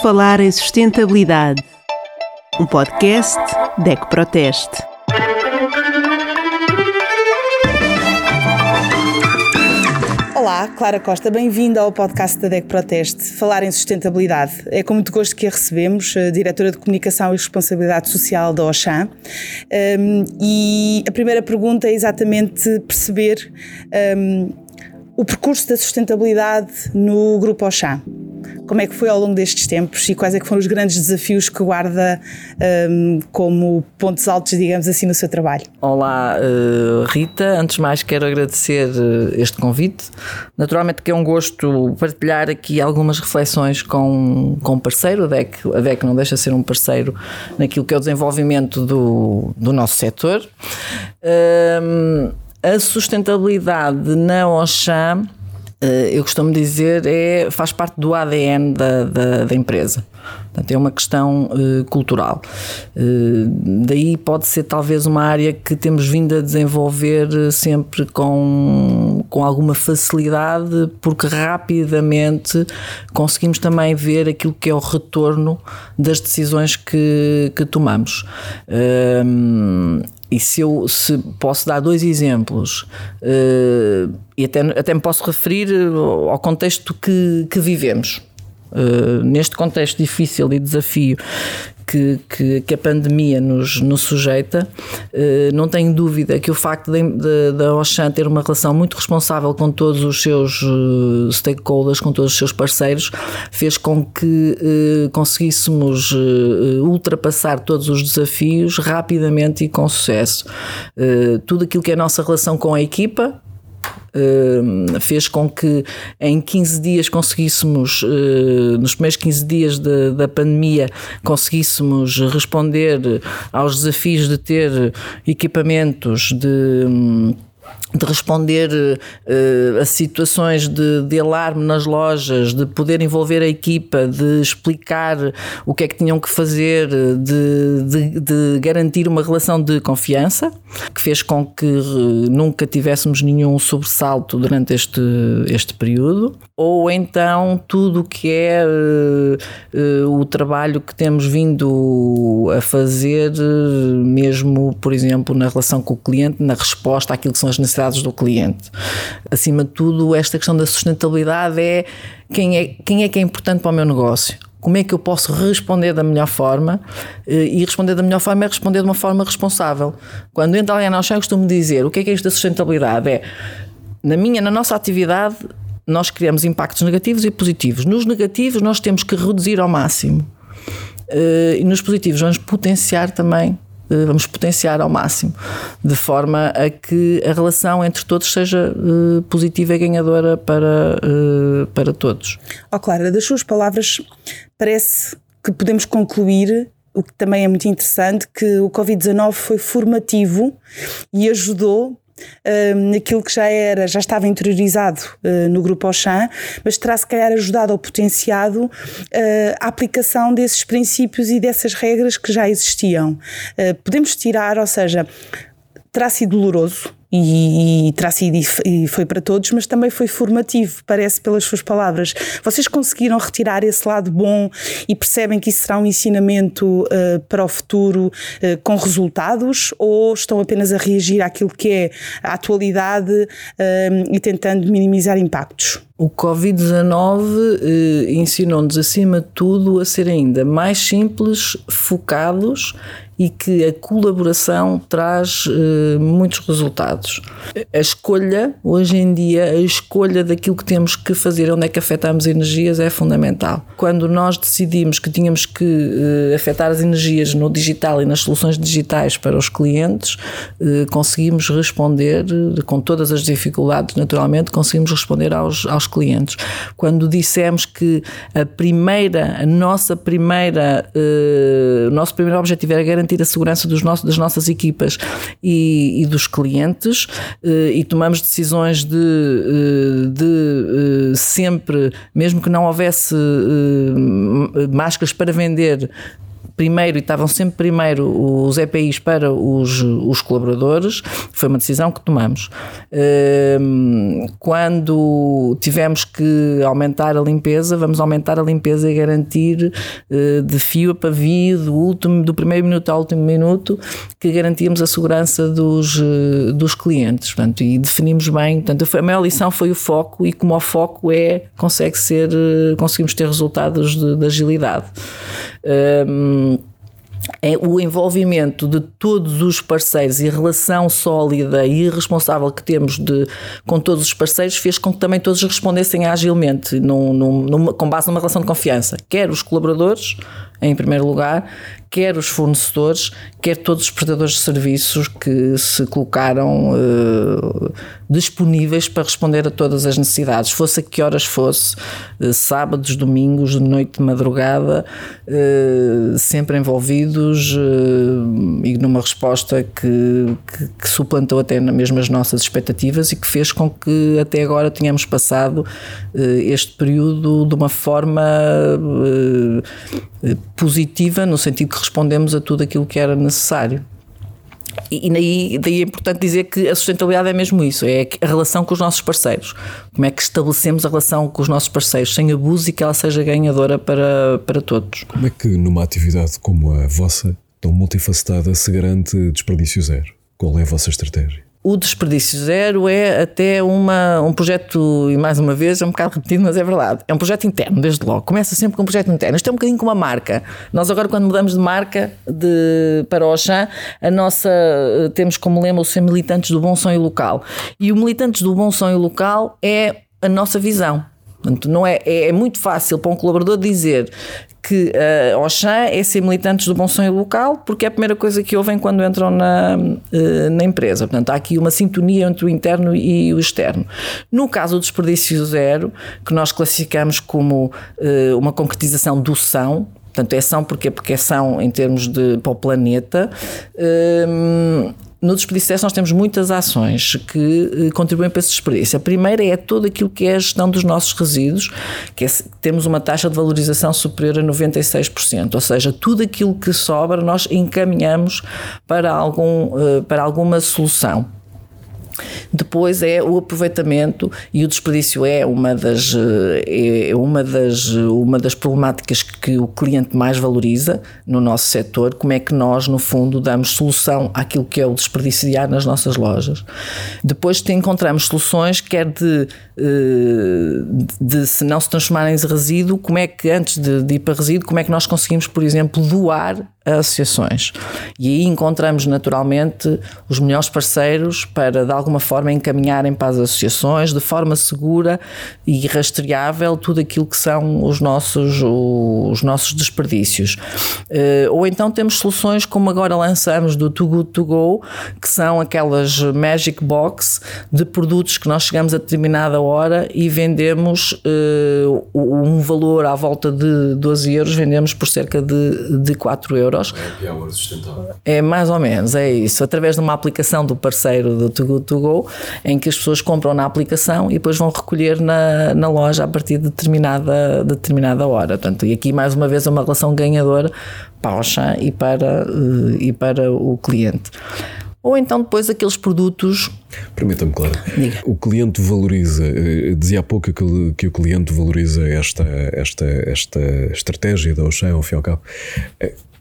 Falar em Sustentabilidade, um podcast DEC Proteste. Olá, Clara Costa, bem-vinda ao podcast da DEC Proteste, Falar em Sustentabilidade. É com muito gosto que a recebemos, a Diretora de Comunicação e Responsabilidade Social da OCHAN. Um, e a primeira pergunta é exatamente perceber um, o percurso da sustentabilidade no Grupo OCHAN. Como é que foi ao longo destes tempos e quais é que foram os grandes desafios que guarda um, como pontos altos, digamos assim, no seu trabalho? Olá, uh, Rita. Antes de mais, quero agradecer uh, este convite. Naturalmente que é um gosto partilhar aqui algumas reflexões com, com um parceiro. A DEC, a DEC não deixa de ser um parceiro naquilo que é o desenvolvimento do, do nosso setor. Um, a sustentabilidade na eh, eu costumo dizer, é, faz parte do ADN da, da, da empresa. Portanto, é uma questão uh, cultural. Uh, daí pode ser talvez uma área que temos vindo a desenvolver sempre com, com alguma facilidade, porque rapidamente conseguimos também ver aquilo que é o retorno das decisões que, que tomamos. Uh, e se eu se posso dar dois exemplos, uh, e até, até me posso referir ao contexto que, que vivemos. Uh, neste contexto difícil e desafio que, que, que, a pandemia nos, nos sujeita, uh, não tenho dúvida que o facto da Oxan ter uma relação muito responsável com todos os seus uh, stakeholders, com todos os seus parceiros, fez com que conseguíssemos ultrapassar todos os desafios rapidamente e com sucesso. tudo aquilo que é a nossa relação com a equipa, fez com que em 15 dias conseguíssemos, uh, nos primeiros 15 dias de, da pandemia, conseguíssemos responder aos desafios de ter equipamentos de. De responder uh, a situações de, de, alarme nas lojas, de poder envolver a equipa, de explicar o que é que tinham que fazer, de, de, de garantir uma relação de confiança, que fez com que uh, nunca tivéssemos nenhum sobressalto durante este, este período, ou então tudo o que é uh, o trabalho que temos vindo a fazer, mesmo, por exemplo, na relação com o cliente, na resposta àquilo que são as necessidades do cliente. Acima de tudo, esta questão da sustentabilidade é quem é, quem é que é importante para o meu negócio como é que eu posso responder da melhor forma eh, e responder da melhor forma é responder de uma forma responsável. Quando entra alguém na eu costumo dizer o que é que é isto da sustentabilidade? É, na minha, na nossa atividade, nós criamos impactos negativos e positivos. Nos negativos, nós temos que reduzir ao máximo. Eh, e nos positivos, vamos potenciar também eh, vamos potenciar ao máximo, de forma a que a relação entre todos seja uh, positiva e ganhadora para, para todos. Oh, Clara, das suas palavras, parece que podemos concluir o que também é muito interessante, que o Covid-19 foi formativo e ajudou naquilo que já era, já estava interiorizado uh, no grupo Auchan, mas terá se calhar ajudado ou potenciado uh, a aplicação desses princípios e dessas regras que já existiam. Uh, podemos tirar, ou seja, terá sido doloroso, e, e terá sido e foi para todos, mas também foi formativo, parece pelas suas palavras. Vocês conseguiram retirar esse lado bom e percebem que isso será um ensinamento uh, para o futuro uh, com resultados ou estão apenas a reagir àquilo que é a atualidade uh, e tentando minimizar impactos? O Covid-19 ensinou-nos, acima de tudo, a ser ainda mais simples, focados e que a colaboração traz uh, muitos resultados. A escolha, hoje em dia, a escolha daquilo que temos que fazer, onde é que afetamos energias, é fundamental. Quando nós decidimos que tínhamos que uh, afetar as energias no digital e nas soluções digitais para os clientes, uh, conseguimos responder, com todas as dificuldades, naturalmente, conseguimos responder aos, aos clientes. Quando dissemos que a primeira, a nossa primeira, o nosso primeiro objetivo era garantir garantir a segurança dos nossos, das nossas equipas e, e dos clientes eh, e tomamos decisões de, eh, de, eh, sempre, mesmo que não houvesse máscaras para vender, primeiro e estavam sempre primeiro os EPIs para os, os colaboradores, foi uma decisão que tomamos. Ehm, quando tivemos que aumentar a limpeza, vamos aumentar a limpeza e garantir eh, de fio a pavio, do, último, do primeiro minuto ao último minuto, que garantíamos a segurança dos, eh, dos clientes. Portanto, e definimos bem. Portanto, a maior lição foi o foco, e como o foco é, consegue ser, eh, conseguimos ter resultados de, de agilidade. Um, é o envolvimento de todos os parceiros e relação sólida e responsável que temos de, com todos os parceiros fez com que também todos respondessem agilmente, num, num, numa, com base numa relação de confiança, quer os colaboradores, em primeiro lugar, quer os fornecedores, quer todos os prestadores de serviços que se colocaram uh, disponíveis para responder a todas as necessidades, fosse a que horas fosse, uh, sábados, domingos, de noite, de madrugada, uh, sempre envolvidos e numa resposta que, que, que, suplantou até mesmo as nossas expectativas e que fez com que até agora tenhamos passado este período de uma forma positiva, no sentido que respondemos a tudo aquilo que era necessário. E daí, daí é importante dizer que a sustentabilidade é mesmo isso, é a relação com os nossos parceiros. Como é que estabelecemos a relação com os nossos parceiros sem abuso e que ela seja ganhadora para, para todos. Como é que numa atividade como a vossa, tão multifacetada, se garante desperdício zero? Qual é a vossa estratégia? O desperdício zero é até uma, um projeto, e mais uma vez é um bocado repetido, mas é verdade. É um projeto interno, desde logo. Começa sempre com um projeto interno. Isto é um bocadinho como uma marca. Nós agora, quando mudamos de marca de, para o Oxã, a nossa, temos como lema o ser militantes do bom sonho local. E o militantes do bom sonho local é a nossa visão. Portanto, não é, é, é muito fácil para um colaborador dizer que uh, Auchan é ser militantes do bom sonho local, porque é a primeira coisa que ouvem quando entram na, uh, na empresa. Portanto, há aqui uma sintonia entre o interno e o externo. No caso do desperdício zero, que nós classificamos como uh, uma concretização do são, Portanto, é são porque, porque é são em termos de para o planeta. Um, no desperdício nós temos muitas ações que eh, contribuem para esse desperdício. A primeira é todo aquilo que é a gestão dos nossos resíduos, que é, temos uma taxa de valorização superior a 96%, ou seja, tudo aquilo que sobra nós encaminhamos para, algum, eh, para alguma solução. Depois é o aproveitamento e o desperdício é uma das, eh, é uma das, uma das problemáticas que o cliente mais valoriza no nosso setor, como é que nós, no fundo, damos solução àquilo que é o desperdício diário nas nossas lojas. Depois encontramos soluções, quer de, eh, de, se não se transformarem em resíduo, como é que antes de, de ir para resíduo, como é que nós conseguimos, por exemplo, doar associações. E aí encontramos naturalmente os melhores parceiros para, de alguma forma, encaminharem para as associações de forma segura e rastreável tudo aquilo que são os nossos, os nossos desperdícios. Eh, ou então temos soluções como agora lançamos do Too Good To Go, que são aquelas Magic Box de produtos que nós chegamos a determinada hora e vendemos eh, um valor à volta de 12 euros, vendemos por cerca de, de 4 euros euros. É, é mais ou menos, é isso. Através de uma aplicação do parceiro do Too Good To Go, em que as pessoas compram na aplicação e depois vão recolher na, na loja a partir de determinada, de determinada hora. Portanto, e aqui mais uma vez é uma relação ganhadora para o chá e para, eh, e para o cliente ou então depois aqueles produtos. Permita-me, claro. O cliente valoriza, eh, dizia há pouco que, que o cliente valoriza esta, esta, esta estratégia da Ocean, ao fim e ao cabo.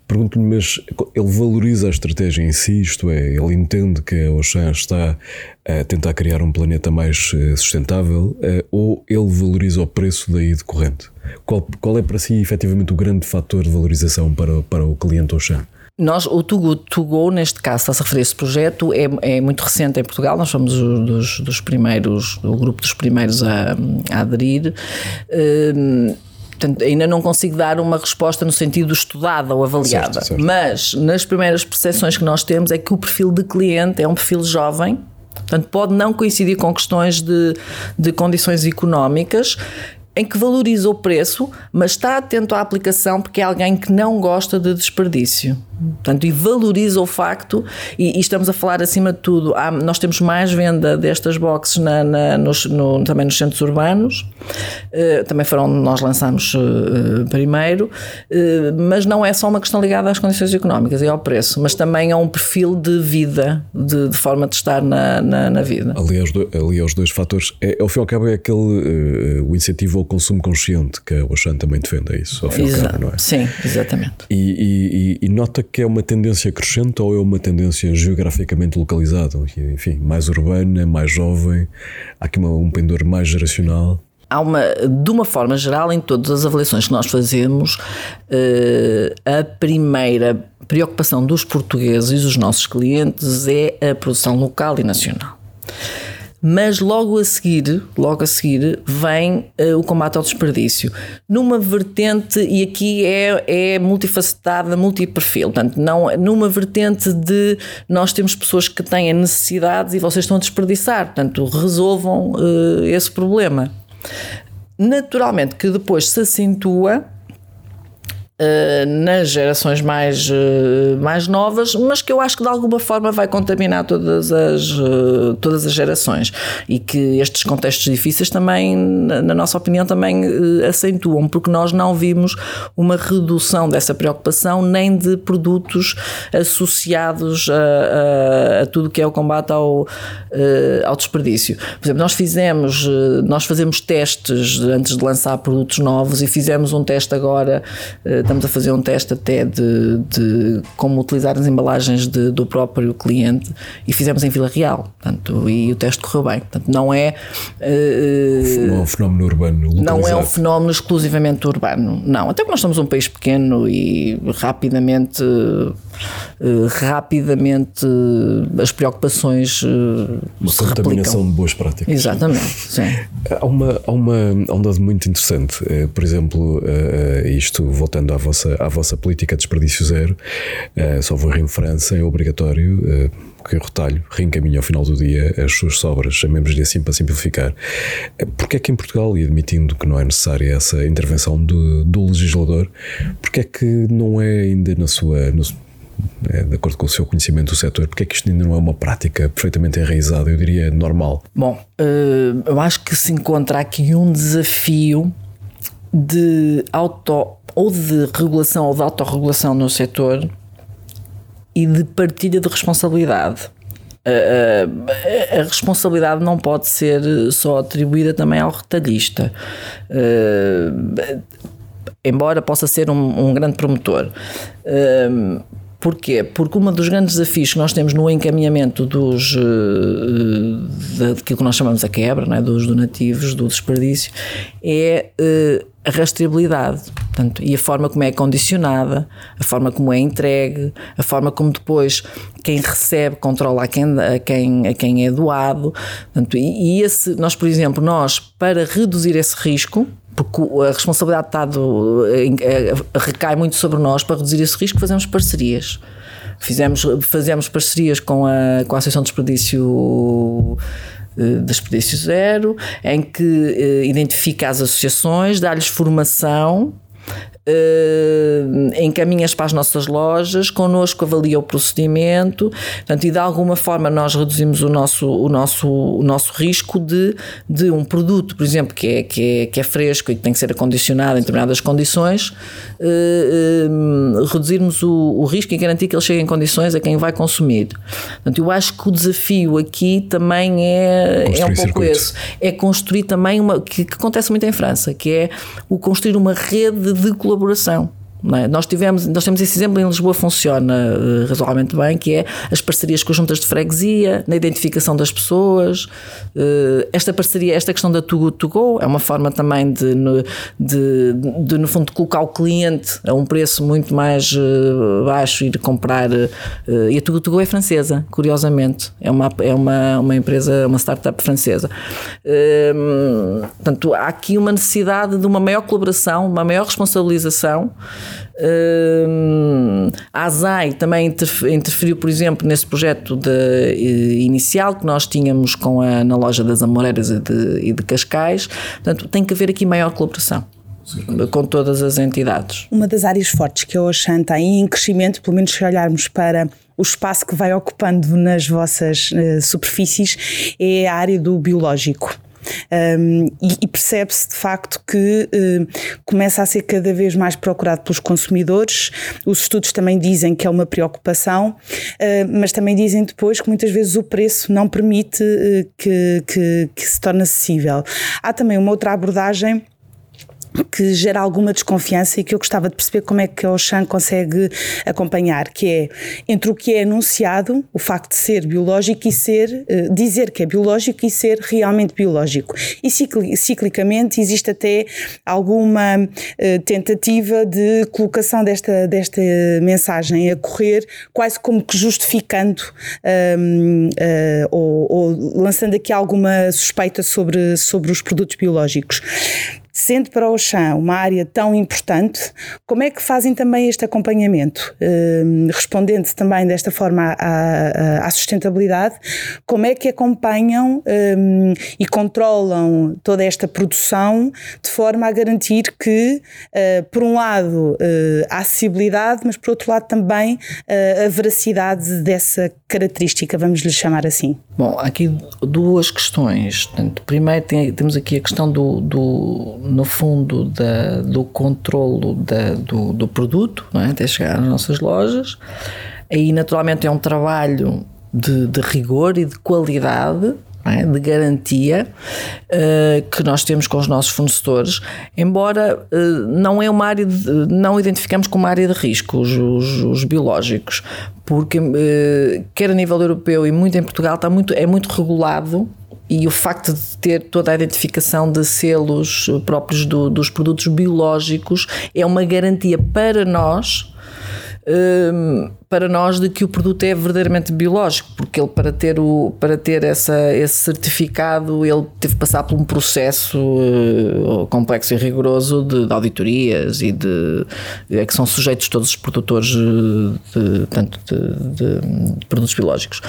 Pergunto-lhe, mas ele valoriza a estratégia em si, isto é, ele entende que a Ocean está a tentar criar um planeta mais eh, sustentável eh, ou ele valoriza o preço daí decorrente? Qual, qual é para si efetivamente o grande fator de valorização para, para o cliente Ocean? Nós, o Tugo To Go, neste caso, está-se a referir a esse projeto, é, é muito recente em Portugal, nós somos dos, dos primeiros, o grupo dos primeiros a, a aderir. Uh, Portanto, ainda não consigo dar uma resposta no sentido estudada ou avaliada. Certo, certo. Mas nas primeiras percepções que nós temos é que o perfil de cliente é um perfil jovem, portanto, pode não coincidir com questões de, de condições económicas, em que valoriza o preço, mas está atento à aplicação porque é alguém que não gosta de desperdício. Portanto, e valoriza o facto, e, e, estamos a falar acima de tudo, há, nós temos mais venda destas boxes na, na, nos, no, também nos centros urbanos, uh, também foram onde nós lançámos uh, primeiro, uh, mas não é só uma questão ligada às condições económicas e ao preço, mas também a um perfil de vida, de, de forma de estar na, na, na vida. Ali aos, do, ali aos dois fatores, é, ao fim e ao cabo é aquele, o incentivo ao consumo consciente que a Oxan também defende, é isso, ao fim ao cabo, não é? Sim, exatamente. E, e, e nota que é uma tendência crescente ou é uma tendência geograficamente localizada? Enfim, mais urbana, mais jovem, há aqui uma, um pendor mais geracional? Há uma, de uma forma geral, em todas as avaliações que nós fazemos, eh, a primeira preocupação dos portugueses e dos nossos clientes é a produção local e nacional mas logo a seguir, logo a seguir, vem uh, o combate ao desperdício. Numa vertente, e aqui é, é multifacetada, multiperfil, portanto, não, numa vertente de nós temos pessoas que têm necessidades e vocês estão a desperdiçar, portanto, resolvam uh, esse problema. Naturalmente que depois se acentua Uh, nas gerações mais, uh, mais novas, mas que eu acho que de alguma forma vai contaminar todas as, uh, todas as gerações e que estes contextos difíceis também, na, na nossa opinião, também acentuam, porque nós não vimos uma redução dessa preocupação nem de produtos associados a, a, a tudo que é o combate ao, ao desperdício. Por exemplo, nós fizemos, nós fazemos testes antes de lançar produtos novos e fizemos um teste agora estamos a fazer um teste até de, de como utilizar as embalagens de, do próprio cliente e fizemos em Vila Real. Portanto, e o teste correu bem. Portanto, não é. Uh, não é um fenómeno urbano. Localizado. Não é um fenómeno exclusivamente urbano. Não. Até porque nós somos um país pequeno e rapidamente. Uh, rapidamente as preocupações uh, uma contaminação de boas práticas exatamente sim. há uma há uma há um dado muito interessante por exemplo isto voltando à vossa, à vossa política de desperdício zero, uh, só vou em França, é obrigatório uh, que retalho reencaminhe ao final do dia as suas sobras, chamemos-lhe assim para simplificar. Eh, porque é que em Portugal, e admitindo que não é necessária essa intervenção do, do legislador, porque é que não é ainda na sua. No, é, de acordo com o seu conhecimento do setor, porque é que isto ainda não é uma prática perfeitamente enraizada, eu diria normal? Bom, eu acho que se encontra aqui um desafio de auto ou de regulação ou de autorregulação no setor e de partilha de responsabilidade. A, responsabilidade não pode ser só atribuída também ao retalhista, uh, embora possa ser um, um grande promotor. Uh, Porquê? Porque um dos grandes desafios que nós temos no encaminhamento dos, uh, daquilo que nós chamamos a quebra, é? dos donativos, do desperdício, é a rastreabilidade. Portanto, e a forma como é condicionada, a forma como é entregue, a forma como depois quem recebe controla a quem, a quem, a quem é doado. Portanto, e, e esse, nós, por exemplo, nós, para reduzir esse risco, porque a responsabilidade está do, recai muito sobre nós para reduzir esse risco, fazemos parcerias. Fizemos, fazemos parcerias com a, com a Associação de Desperdício eh, Desperdício Zero, em que eh, identifica as associações, dá-lhes formação uh, encaminhas para as nossas lojas, connosco avalia o procedimento, portanto, e de alguma forma nós reduzimos o nosso, o nosso, o nosso risco de, de um produto, por exemplo, que é, que, é, que é fresco e que tem que ser acondicionado em determinadas condições, uh, uh, reduzirmos o, o risco e garantir que ele chegue em condições a quem vai consumir. Portanto, eu acho que o desafio aqui também é, é um pouco esse. É construir também uma, que, que acontece muito em França, que é o construir uma rede de colaboração colaboração. É? Nós, tivemos, nós temos esse exemplo em Lisboa, funciona uh, razoavelmente bem, que é as parcerias com as juntas de freguesia, na identificação das pessoas. Uh, esta parceria, esta questão da Too Good To Go é uma forma também de, no, de, de, no fundo, colocar o cliente a um preço muito mais uh, baixo de comprar. e a Too Good To Go é francesa, curiosamente. É uma, é uma, uma empresa, uma startup francesa. portanto, há aqui uma necessidade de uma maior colaboração, uma maior responsabilização a ASAI também interferiu, por exemplo, nesse projeto de, eh, inicial que nós tínhamos com a, na loja das Amoreiras e de, e de Cascais. Portanto, tem que haver aqui maior colaboração. com todas as entidades. Uma das áreas fortes que a Oxan tem em crescimento, pelo menos se olharmos para o espaço que vai ocupando nas vossas uh, superfícies, é a área do biológico. Um, e, e percebe-se de facto que uh, começa a ser cada vez mais procurado pelos consumidores. Os estudos também dizem que é uma preocupação, uh, mas também dizem depois que muitas vezes o preço não permite uh, que, que, que se torne acessível. Há também uma outra abordagem que gera alguma desconfiança e que eu gostava de perceber como é que a Oxan consegue acompanhar, que é entre o que é anunciado, o facto de ser biológico e ser, uh, dizer que é biológico e ser realmente biológico. E ciclicamente existe até alguma uh, tentativa de colocação desta, desta mensagem a correr, quase como que justificando um, uh, eh, ou, ou lançando aqui alguma suspeita sobre, sobre os produtos biológicos. Sendo para o chão uma área tão importante, como é que fazem também este acompanhamento? Uh, respondendo também desta forma à, à, sustentabilidade, como é que acompanham um, e controlam toda esta produção de forma a garantir que, uh, por um lado, a acessibilidade, mas por outro lado também a veracidade dessa característica, vamos lhe chamar assim? Bom, aqui duas questões. Primeiro tem, temos aqui a questão do, do no fundo da, do controlo da, do, do produto, não é? até chegar às nossas lojas. Aí naturalmente é um trabalho de, de rigor e de qualidade é? de garantia uh, que nós temos com os nossos fornecedores, embora uh, não é uma área de, não identificamos como uma área de risco os, os, os biológicos, porque uh, quer a nível europeu e muito em Portugal está muito, é muito regulado e o facto de ter toda a identificação de selos próprios do, dos produtos biológicos é uma garantia para nós um, para nós de que o produto é verdadeiramente biológico, porque ele para ter, o, para ter essa, esse certificado ele teve que passar por um processo uh, complexo e rigoroso de, de, auditorias e de é que são sujeitos todos os produtores de, tanto de, de, produtos biológicos.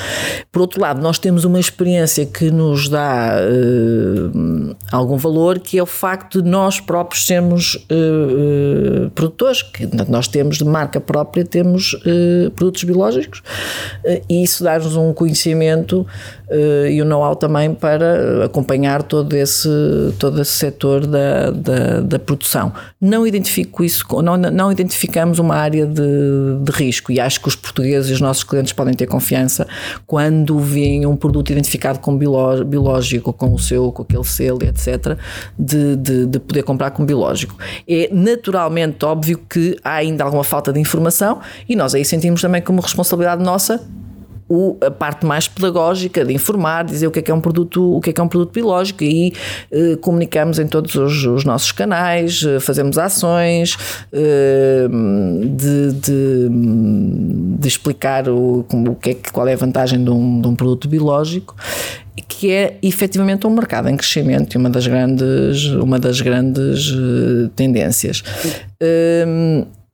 Por outro lado, nós temos uma experiência que nos dá uh, algum valor, que é o facto de nós próprios sermos uh, produtores, que nós temos de marca própria, temos produtos biológicos eh, e isso dá-nos um conhecimento eh, e um know-how também para acompanhar todo esse, todo esse setor da, da, da produção. Não identifico isso, não, não identificamos uma área de, de risco e acho que os portugueses e os nossos clientes podem ter confiança quando veem um produto identificado como biológico, com o seu, com aquele selo, etc., de, de, de poder comprar como biológico. É naturalmente óbvio que há ainda alguma falta de informação e nós aí sentimos temos também como responsabilidade nossa o, a parte mais pedagógica de informar, dizer o que é que é um produto, o que é que é um produto biológico e eh, comunicamos em todos os, os nossos canais, eh, fazemos ações eh, de, de, de, explicar o, como, o que é, qual é a vantagem de um, de um produto biológico que é efetivamente um mercado em crescimento e uma das grandes, uma das grandes uh, tendências.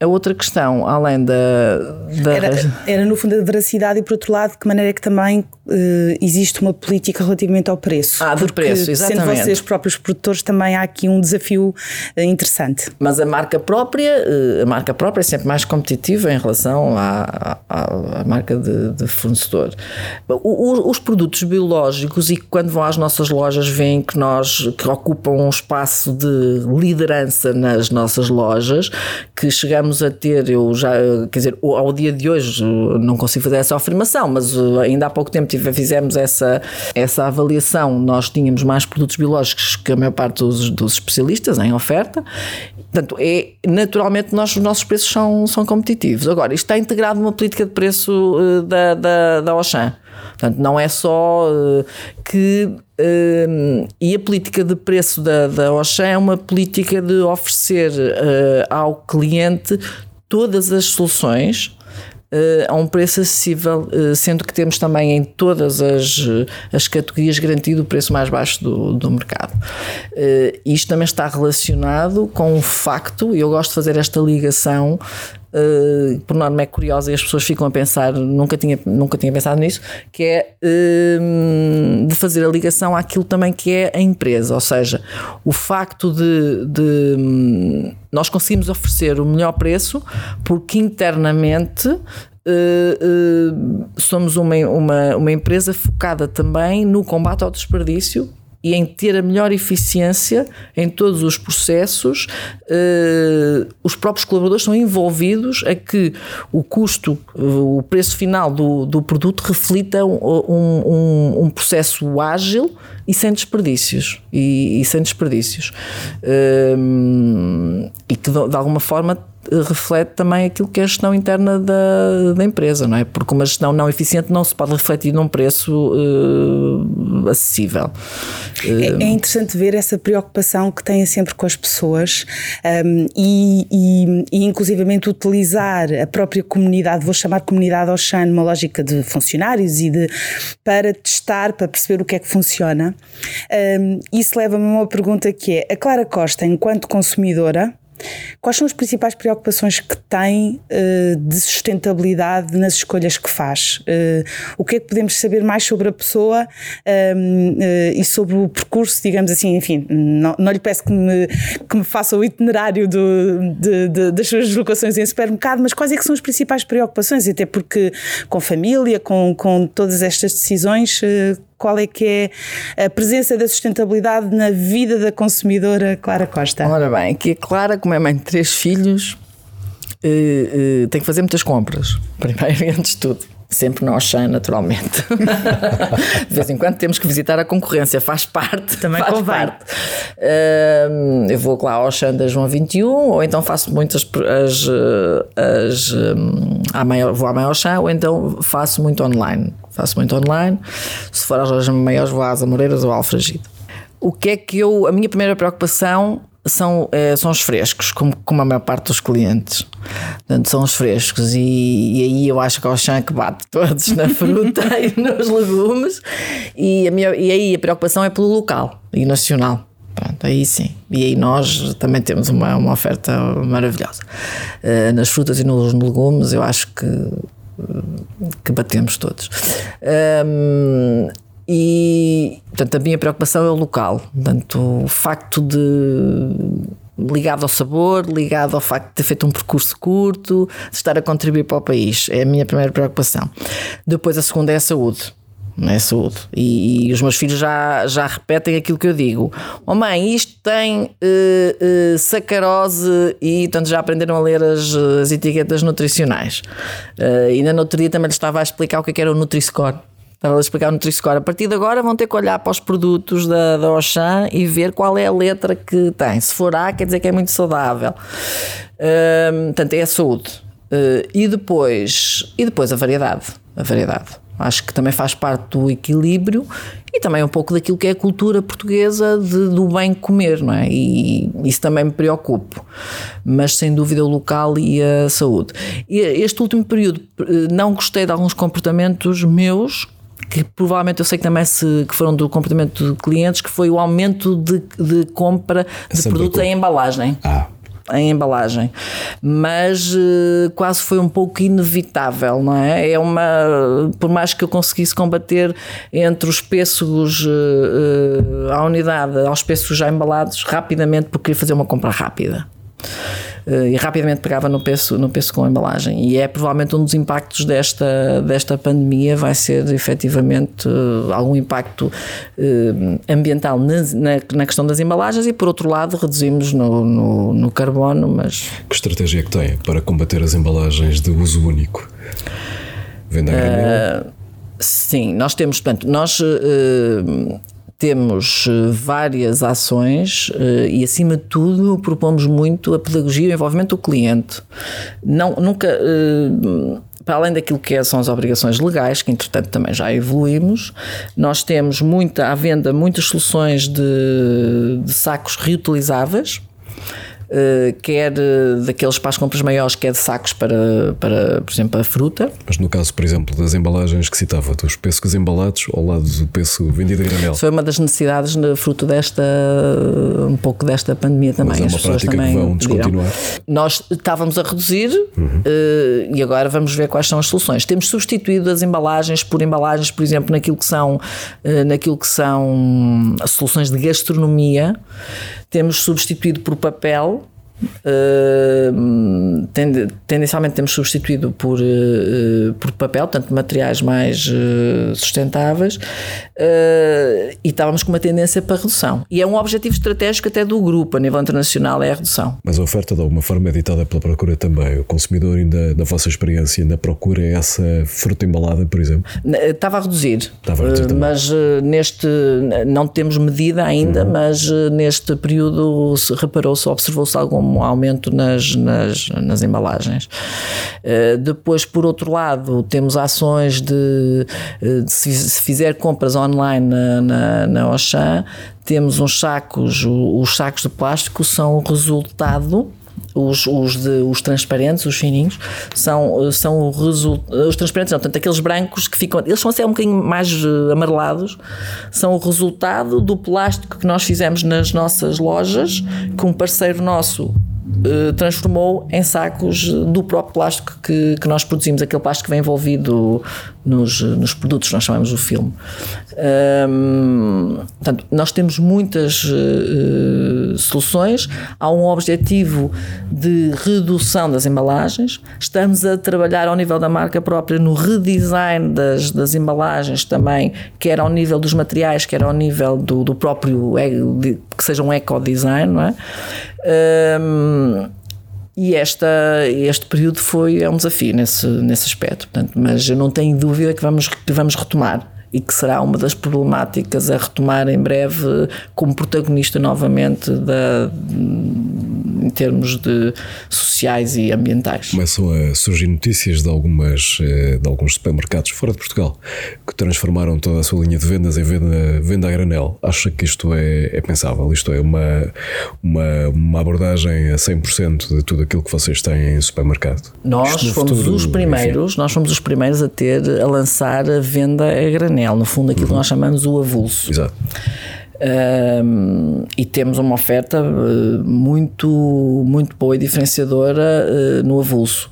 A outra questão, além da. da... Era, era, no fundo a veracidade e, por outro lado, de que maneira é que também uh, existe uma política relativamente ao preço. Ah, do preço, exatamente. Sendo vocês próprios produtores, também há aqui um desafio uh, interessante. Mas a marca própria, uh, a marca própria é sempre mais competitiva em relação à, à, à marca de, de fornecedor. O, os produtos biológicos, e quando vão às nossas lojas, veem que nós que ocupam um espaço de liderança nas nossas lojas, que chegamos chegamos a ter, eu já, quer dizer, ao dia de hoje não consigo fazer essa afirmação, mas uh, ainda há pouco tempo fizemos essa, essa avaliação. Nós tínhamos mais produtos biológicos que a maior parte dos, dos especialistas em oferta. Portanto, é, naturalmente nós, os nossos preços são, são competitivos. Agora, isto está integrado numa política de preço uh, da, da, da Auchan. Portanto, não é só uh, que. Uh, e a política de preço da, da Auchan é uma política de oferecer uh, ao cliente todas as soluções a um preço acessível, sendo que temos também em todas as, as categorias garantido o preço mais baixo do, do mercado. Isto também está relacionado com o facto, e eu gosto de fazer esta ligação uh, por norma é curiosa e as pessoas ficam a pensar, nunca tinha, nunca tinha pensado nisso, que é uh, de fazer a ligação àquilo também que é a empresa, ou seja, o facto de, de hum, nós conseguimos oferecer o melhor preço porque internamente Uh, uh, somos uma, uma, uma empresa focada também no combate ao desperdício e em ter a melhor eficiência em todos os processos, uh, os próprios colaboradores são envolvidos a que o custo, o preço final do, do produto reflita um, um, um processo ágil e sem desperdícios. E, e sem desperdícios. Uh, e que de, de alguma forma reflete também aquilo que é a gestão interna da, da empresa, não é? Porque uma gestão não eficiente não se pode refletir num preço uh, acessível. É, é, interessante ver essa preocupação que têm sempre com as pessoas um, e, e, e, inclusivamente, utilizar a própria comunidade, vou chamar comunidade Oxan, numa lógica de funcionários e de para testar, para perceber o que é que funciona. Um, isso leva-me a uma pergunta que é: a Clara Costa, enquanto consumidora, Quais são as principais preocupações que tem uh, de sustentabilidade nas escolhas que faz? Uh, o que é que podemos saber mais sobre a pessoa uh, e sobre o percurso, digamos assim, enfim, não, não lhe peço que me, que me faça o itinerário do, de, de, das suas deslocações em supermercado, mas quais é que são as principais preocupações? Até porque com família, com, com todas estas decisões, qual é que é a presença da sustentabilidade na vida da consumidora Clara Costa? Ora bem, aqui a Clara, como é mãe de três filhos, uh, uh, tem que fazer muitas compras, primeiro antes de tudo. Sempre no Auchan, naturalmente. de vez em quando temos que visitar a concorrência, faz parte. Também faz convém. parte. Uh, eu vou lá ao Auchan da João 21, ou então faço muitas. As, as, um, à maior, vou à maior Auchan, ou então faço muito online. Faço muito online. Se for às lojas maiores, vou às Amoreiras ou ao Alfragido. O que é que eu. A minha primeira preocupação são, é, são os frescos, como, como a maior parte dos clientes. Portanto, são os frescos. E, e aí eu acho que é o chão que bate todos na fruta e nos legumes. E, a minha, e aí a preocupação é pelo local e nacional. Pronto, aí sim. E aí nós também temos uma, uma oferta maravilhosa. Uh, nas frutas e nos legumes, eu acho que, que batemos todos. Um, e, portanto, a minha preocupação é o local. Portanto, o facto de ligado ao sabor, ligado ao facto de ter feito um percurso curto, de estar a contribuir para o país. É a minha primeira preocupação. Depois a segunda é a saúde. É saúde. E, e, os meus filhos já, já repetem aquilo que eu digo. Oh mãe, isto tem uh, uh, sacarose e portanto já aprenderam a ler as, as etiquetas nutricionais. Uh, na outro dia também lhes estava a explicar o que, é que era o Nutri-Score Estava a explicar o Nutri-Score. A partir de agora vão ter que olhar para os produtos da, da Auchan e ver qual é a letra que tem. Se for A, quer dizer que é muito saudável. Uh, portanto, é a saúde. Uh, e, depois, e depois a variedade. A variedade. Acho que também faz parte do equilíbrio e também um pouco daquilo que é a cultura portuguesa de, do bem comer, não é? E isso também me preocupa. Mas sem dúvida o local e a saúde. E este último período eh, não gostei de alguns comportamentos meus que provavelmente eu sei que também se, que foram do comportamento de clientes, que foi o aumento de, de compra de Sempre produtos em embalagem. Ah. Em embalagem, mas uh, quase foi um pouco inevitável, não é? É uma, por mais que eu conseguisse combater entre os pêssegos uh, uh, à unidade aos pêssegos já embalados, rapidamente, porque queria fazer uma compra rápida. Eh, e rapidamente pegava no peso, no peso com a embalagem. E é provavelmente um dos impactos desta, desta pandemia, vai ser efetivamente eh, algum impacto eh, ambiental na, na, na, questão das embalagens e, por outro lado, reduzimos no, no, no carbono. Mas... Que estratégia é que tem para combater as embalagens de uso único? Vendem uh, Sim, nós temos, portanto, nós. Uh, temos eh, várias ações eh, e, acima de tudo, propomos muito a pedagogia e o envolvimento do cliente. Não, nunca, eh, para além daquilo que são as obrigações legais, que entretanto também já evoluímos, nós temos muita, à venda muitas soluções de, de sacos reutilizáveis. Uh, quer daqueles para as compras maiores, quer de sacos para, para, por exemplo, a fruta. Mas no caso, por exemplo, das embalagens que citava, dos pêssegos embalados ao lado do pêssego vendido a granel. Isso foi uma das necessidades fruto desta, um pouco desta pandemia também. Mas é uma prática também que vão descontinuar. Nós estávamos a reduzir uhum. uh, e agora vamos ver quais são as soluções. Temos substituído as embalagens por embalagens, por exemplo, naquilo que são, uh, naquilo que são soluções de gastronomia. Temos substituído por papel Uh, tendencialmente temos substituído por, uh, por papel, portanto materiais mais uh, sustentáveis e estávamos com uma tendência para redução e é um objetivo estratégico até do grupo a nível internacional é a redução. Mas a oferta de alguma forma é ditada pela procura também, o consumidor ainda na vossa experiência ainda procura essa fruta embalada por exemplo? Estava a reduzir, Estava a reduzir mas neste não temos medida ainda, uhum. mas neste período reparou-se, observou-se algum um aumento nas, nas, nas embalagens. Uh, depois, por outro lado, temos ações de, eh, de se, se, fizer compras online na, na, na Auchan, temos uns sacos, os sacos de plástico são o resultado os, os, de, os transparentes, os fininhos, são, são o resultado. Os transparentes, não, portanto, aqueles brancos que ficam. Eles são até um bocadinho mais eh, amarelados, são o resultado do plástico que nós fizemos nas nossas lojas, que um parceiro nosso Uh, transformou em sacos do próprio plástico que, que nós produzimos, aquele plástico que vem envolvido nos, nos produtos, nós chamamos o filme. Um, portanto, nós temos muitas uh, soluções, há um objetivo de redução das embalagens, estamos a trabalhar ao nível da marca própria no redesign das, das embalagens também, quer ao nível dos materiais, quer ao nível do, do próprio, que seja um eco-design, não é? Um, e esta, este período foi é um desafio nesse, nesse aspecto, portanto, mas eu não tenho dúvida que vamos, que vamos retomar e que será uma das problemáticas a retomar em breve como protagonista novamente da, em termos de sociais e ambientais. Começam a surgir notícias de, algumas, eh, de alguns supermercados fora de Portugal que transformaram toda a sua linha de vendas em venda, venda a granel. Acha que isto é, é pensável? Isto é uma, uma, uma abordagem a 100% de tudo aquilo que vocês têm em supermercado? Nós fomos futuro, os primeiros, enfim. nós fomos os primeiros a ter, a lançar a venda a granel, no fundo aquilo uhum. que nós chamamos o avulso. Exato. Um, e temos uma oferta uh, muito, muito boa e diferenciadora uh, no avulso.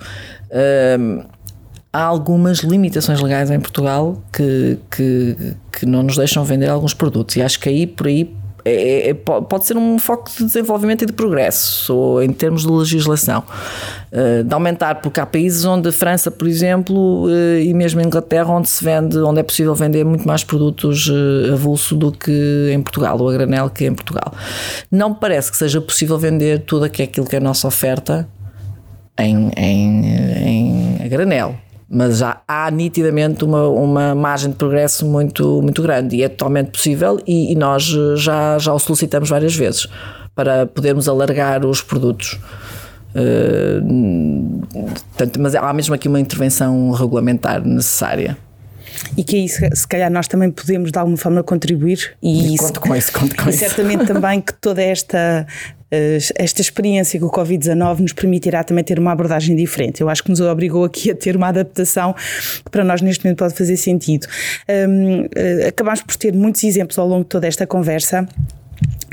Um, há algumas limitações legais em Portugal que, que, que não nos deixam vender alguns produtos, e acho que aí por aí é, é, é pode ser um foco de desenvolvimento e de progresso, ou em termos de legislação, uh, de aumentar, porque há países onde a França, por exemplo, uh, e mesmo a Inglaterra, onde se vende, onde é possível vender muito mais produtos uh, avulso do que em Portugal, ou a granel que em Portugal. Não parece que seja possível vender tudo aquilo que é a nossa oferta em, em, em a granel mas já há nitidamente uma, uma margem de progresso muito, muito grande e é totalmente possível e, e nós já, já o solicitamos várias vezes para podermos alargar os produtos. Uh, portanto, mas há mesmo aqui uma intervenção regulamentar necessária. E que aí, se calhar, nós também podemos de alguma forma contribuir. E, e conto com isso, conto com e isso. certamente também que toda esta esta experiência com o Covid-19 nos permitirá também ter uma abordagem diferente. Eu acho que nos obrigou aqui a ter uma adaptação que para nós neste momento pode fazer sentido. Um, eh, acabámos por ter muitos exemplos ao longo de toda esta conversa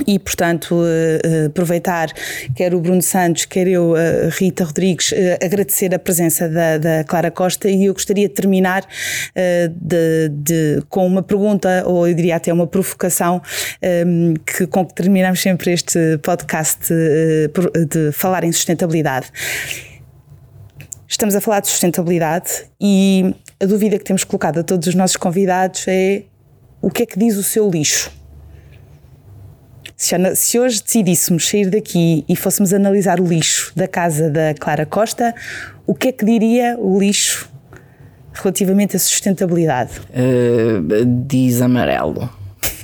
e, portanto, uh, aproveitar, quer o Bruno Santos, quer eu, uh, Rita Rodrigues, agradecer a presença da, da, Clara Costa e eu gostaria de terminar de, de, com uma pergunta, ou eu diria até uma provocação, um, que, com que terminamos sempre este podcast de falar em sustentabilidade. Estamos a falar de sustentabilidade e a dúvida que temos colocado a todos os nossos convidados é o que é que diz o seu lixo? Se hoje decidíssemos sair daqui e fôssemos analisar o lixo da casa da Clara Costa, o que é que diria o lixo relativamente à sustentabilidade? Uh, diz amarelo.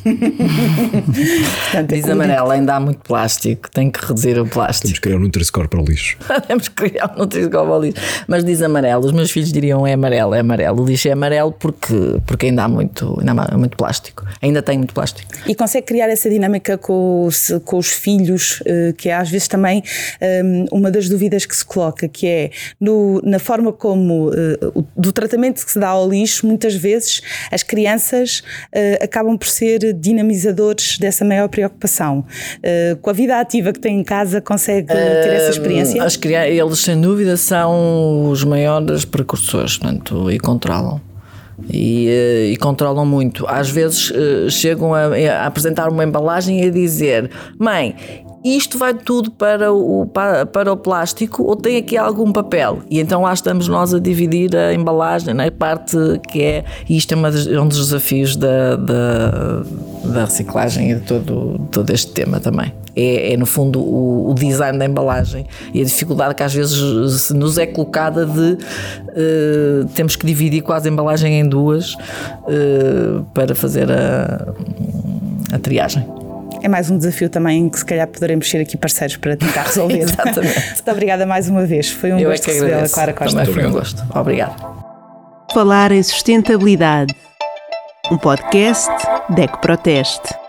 Portanto, Diz amarelo, ainda há muito plástico, tem que reduzir o plástico. Temos que criar um Nutri-Score para o lixo. Temos que criar um Nutri-Score para o lixo. Mas diz amarelo, os meus filhos diriam é amarelo, é amarelo. O lixo é amarelo porque, porque ainda, há muito, ainda há muito plástico. Ainda tem muito plástico. E consegue criar essa dinâmica com os, com os filhos, eh, que é às vezes também ehm, uma das dúvidas que se coloca, que é no, na forma como eh, do tratamento que se dá ao lixo, muitas vezes as crianças uh, acabam por ser dinamizadores dessa maior preocupação. Uh, com a vida ativa que tem em casa, consegue ter essa experiência? As eles, sem dúvida, são os maiores precursores portanto, e controlam. E, eh, e, controlam muito. Às vezes chegam a, a, apresentar uma embalagem e a dizer: Mãe, isto vai tudo para o, para, para o plástico ou tem aqui algum papel? E então lá estamos nós a dividir a embalagem, na né? parte que é, e isto é, uma, é um dos desafios da, da, da reciclagem e de todo, todo este tema também. É, é, no fundo o, o, design da embalagem e a dificuldade que às vezes nos é colocada de uh, temos que dividir quase a embalagem em duas uh, para fazer a, a triagem é mais um desafio também que se calhar poderemos ser aqui parceiros para tentar resolver. Exatamente. Muito obrigada mais uma vez. Foi um Eu gosto é recebê-la, Clara Costa. Também foi um gosto. Obrigado. Falar em sustentabilidade. Um podcast DEC Proteste.